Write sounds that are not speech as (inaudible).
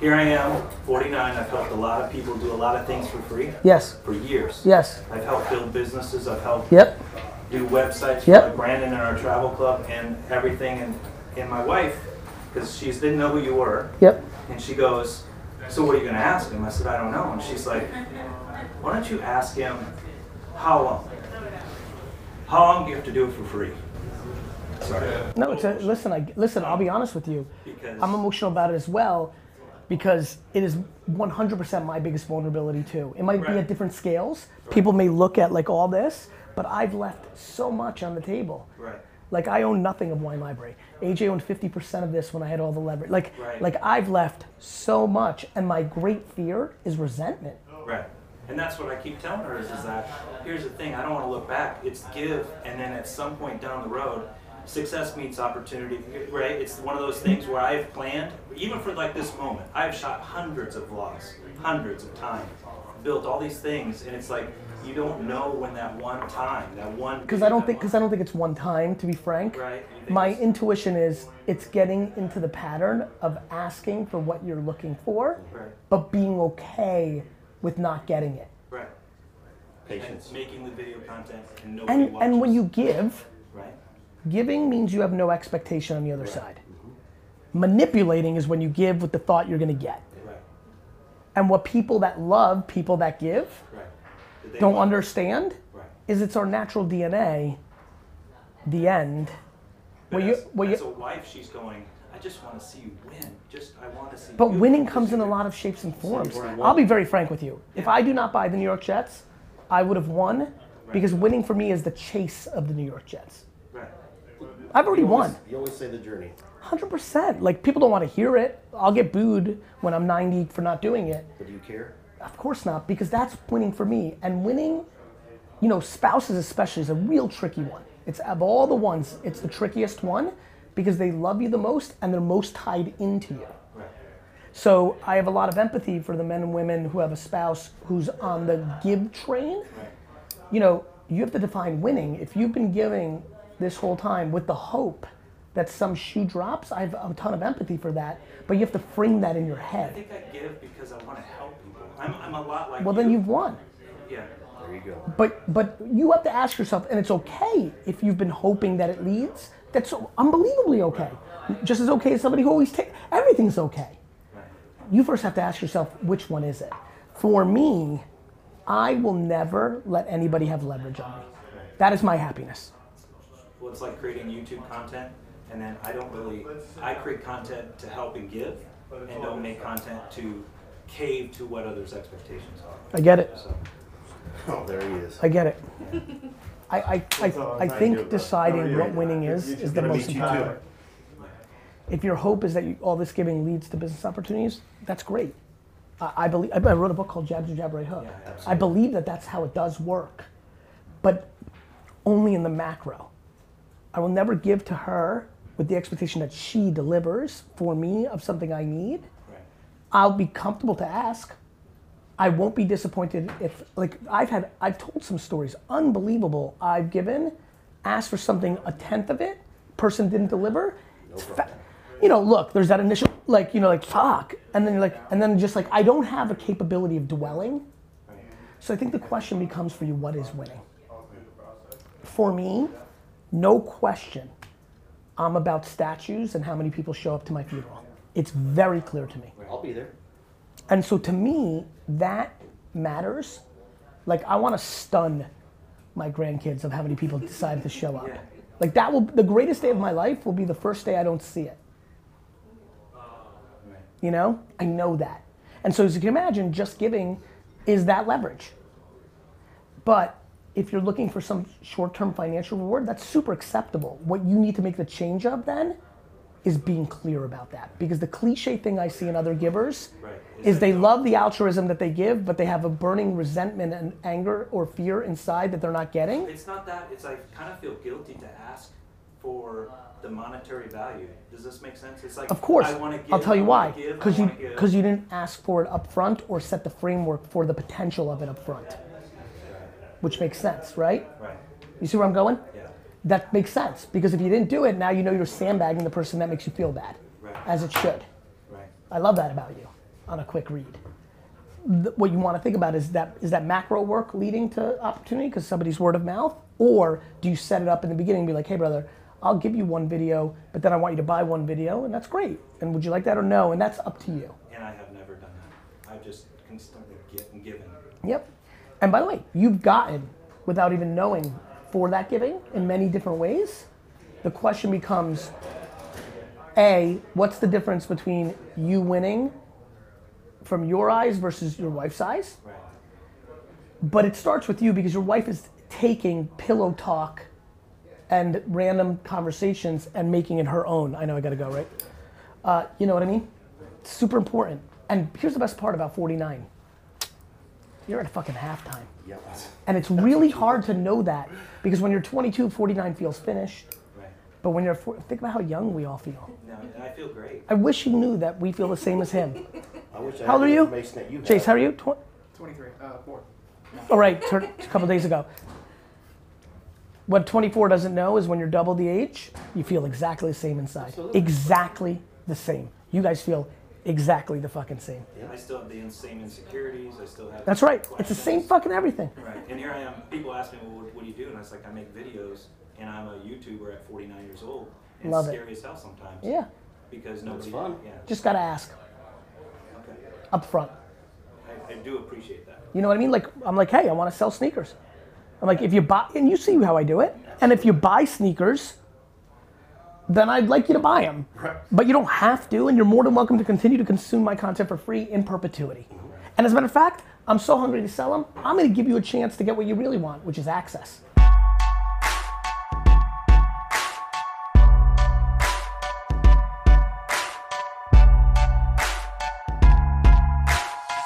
here I am, 49. I've helped a lot of people do a lot of things for free Yes. for years. Yes. I've helped build businesses. I've helped Yep. do websites Yep. for Brandon and our travel club and everything. And, and my wife, because she didn't know who you were, Yep. and she goes, So what are you going to ask him? I said, I don't know. And she's like, Why don't you ask him how long? How long do you have to do it for free? Sorry. No, it's a, listen. I listen. I'll be honest with you. Because I'm emotional about it as well because it is 100% my biggest vulnerability too. It might be at different scales. People may look at like all this, but I've left so much on the table. Right. Like I own nothing of Wine Library. AJ owned 50% of this when I had all the leverage. Like, Right. like I've left so much, and my great fear is resentment. Right. And that's what I keep telling her is, is that here's the thing, I don't want to look back. It's give and then at some point down the road, success meets opportunity, right? It's one of those things where I've planned, even for like this moment, I've shot hundreds of vlogs, hundreds of times, built all these things, and it's like you don't know when that one time, that one Because I don't think, because I don't think it's one time. To be frank, Right. My it's- intuition is it's getting into the pattern of asking for what you're looking for, Right. but being okay with not getting it. Right. Patience. And making the video content and nobody And watches. and when you give, right. Giving means you have no expectation on the other side. Manipulating is when you give with the thought you're going to get. Right. And what people that love people that give Right. Don't understand Right. is it's our natural DNA. The end. But Well, you- as, you- as a wife, she's going. I just want to see you win. Just I want to see. But winning win." comes in a lot of shapes and forms. I'll be very frank with you. If I do not buy the New York Jets, I would have won because winning for me is the chase of the New York Jets. I've already You always- won. You always say the journey. 100%. Like people don't want to hear it. I'll get booed when I'm 90 for not doing it. But do you care? Of course not, because that's winning for me. And winning, you know, spouses especially is a real tricky one. It's of all the ones, it's the trickiest one because they love you the most and they're most tied into you. So I have a lot of empathy for the men and women who have a spouse who's on the give train. You know, you have to define winning. If you've been giving this whole time with the hope that some shoe drops, I have a ton of empathy for that. But you have to frame that in your head. I think I give because I want to help people. I'm, I'm a lot like. Well, you. then you've won. Yeah. There you go. But but you have to ask yourself, and it's okay if you've been hoping that it leads. That's unbelievably okay. Just as okay as somebody who always takes. Everything's okay. You first have to ask yourself, which one is it? For me, I will never let anybody have leverage on me. That is my happiness. Well, it's like creating YouTube content, and then I don't really. I create content to help and give, and don't make content to cave to what others' expectations are. I get it. So. Oh, there he is. I get it. I, I, I, I think deciding what winning is is the Gonna most meet you important. too. If your hope is that you, all this giving leads to business opportunities, that's great. I, I believe. I wrote a book called Jab to Jab Right Hook. Yeah, I believe that that's how it does work, but only in the macro. I will never give to her with the expectation that she delivers for me of something I need. Right. I'll be comfortable to ask. I won't be disappointed if, like, I've had, I've told some stories, unbelievable. I've given, asked for something, a tenth of it, person didn't deliver. It's fa- you know, look, there's that initial, like, you know, like, fuck. And then you're like, and then just like, I don't have a capability of dwelling. So I think the question becomes for you, what is winning? For me, no question, I'm about statues and how many people show up to my funeral. It's very clear to me. I'll be there. And so to me, that matters. Like I want to stun my grandkids of how many people decide to show up. Yeah. Like that will the greatest day of my life will be the first day I don't see it. You know? I know that. And so as you can imagine, just giving is that leverage. But if you're looking for some short-term financial reward, that's super acceptable. What you need to make the change of then is being clear about that. Because the cliche thing I see in other givers Right. is that they don't- love the altruism that they give, but they have a burning resentment and anger or fear inside that they're not getting. It's not that. It's like I kind of feel guilty to ask for the monetary value. Does this make sense? It's like Of course, I want to give. I'll tell you I why. wanna give, I Because you because you didn't ask for it up front or set the framework for the potential of it up front, which makes sense, right? Right. You see where I'm going? Yeah. That makes sense because if you didn't do it, now you know you're sandbagging the person that makes you feel bad, Right. as it should. Right. I love that about you. on a quick read. Th- what you want to think about is that is that macro work leading to opportunity because somebody's word of mouth, or do you set it up in the beginning and be like, hey brother, I'll give you one video, but then I want you to buy one video, and that's great. And would you like that or no? And that's up to you. And I have never done that. I've just constantly given. Yep. And by the way, you've gotten without even knowing for that giving in many different ways. The question becomes A, what's the difference between you winning from your eyes versus your wife's eyes? But it starts with you because your wife is taking pillow talk and random conversations and making it her own. I know I gotta go, right? Uh, you know what I mean? It's super important. And here's the best part about 49 you're at a fucking halftime. Yep. And it's really hard to know that because when you're 22, 49 feels finished. Right. But when you're, four- think about how young we all feel. No, I feel great. I wish you knew that we feel the same as him. (laughs) I wish I How old are the you? information that you have. Chase, how are you? Tw- 23, uh, 4. All right, tur- a couple days ago. What 24 doesn't know is when you're double the age, you feel exactly the same inside. Absolutely. Exactly the same. You guys feel exactly the fucking same. I still have the same insecurities. I still have. That's right. It's the same fucking everything. Right. And here I am. People ask me, well, what, what do you do? And I was like, I make videos, and I'm a YouTuber at 49 years old. And Love it's it. scary as hell sometimes. Yeah. Because nobody. fun. Yeah. Just gotta ask Okay. up front. I, I do appreciate that. You know what I mean? Like I'm like, hey, I want to sell sneakers. I'm like, if you buy, and you see how I do it. And if you buy sneakers, then I'd like you to buy them. Right. But you don't have to, and you're more than welcome to continue to consume my content for free in perpetuity. And as a matter of fact, I'm so hungry to sell them, I'm going to give you a chance to get what you really want, which is access.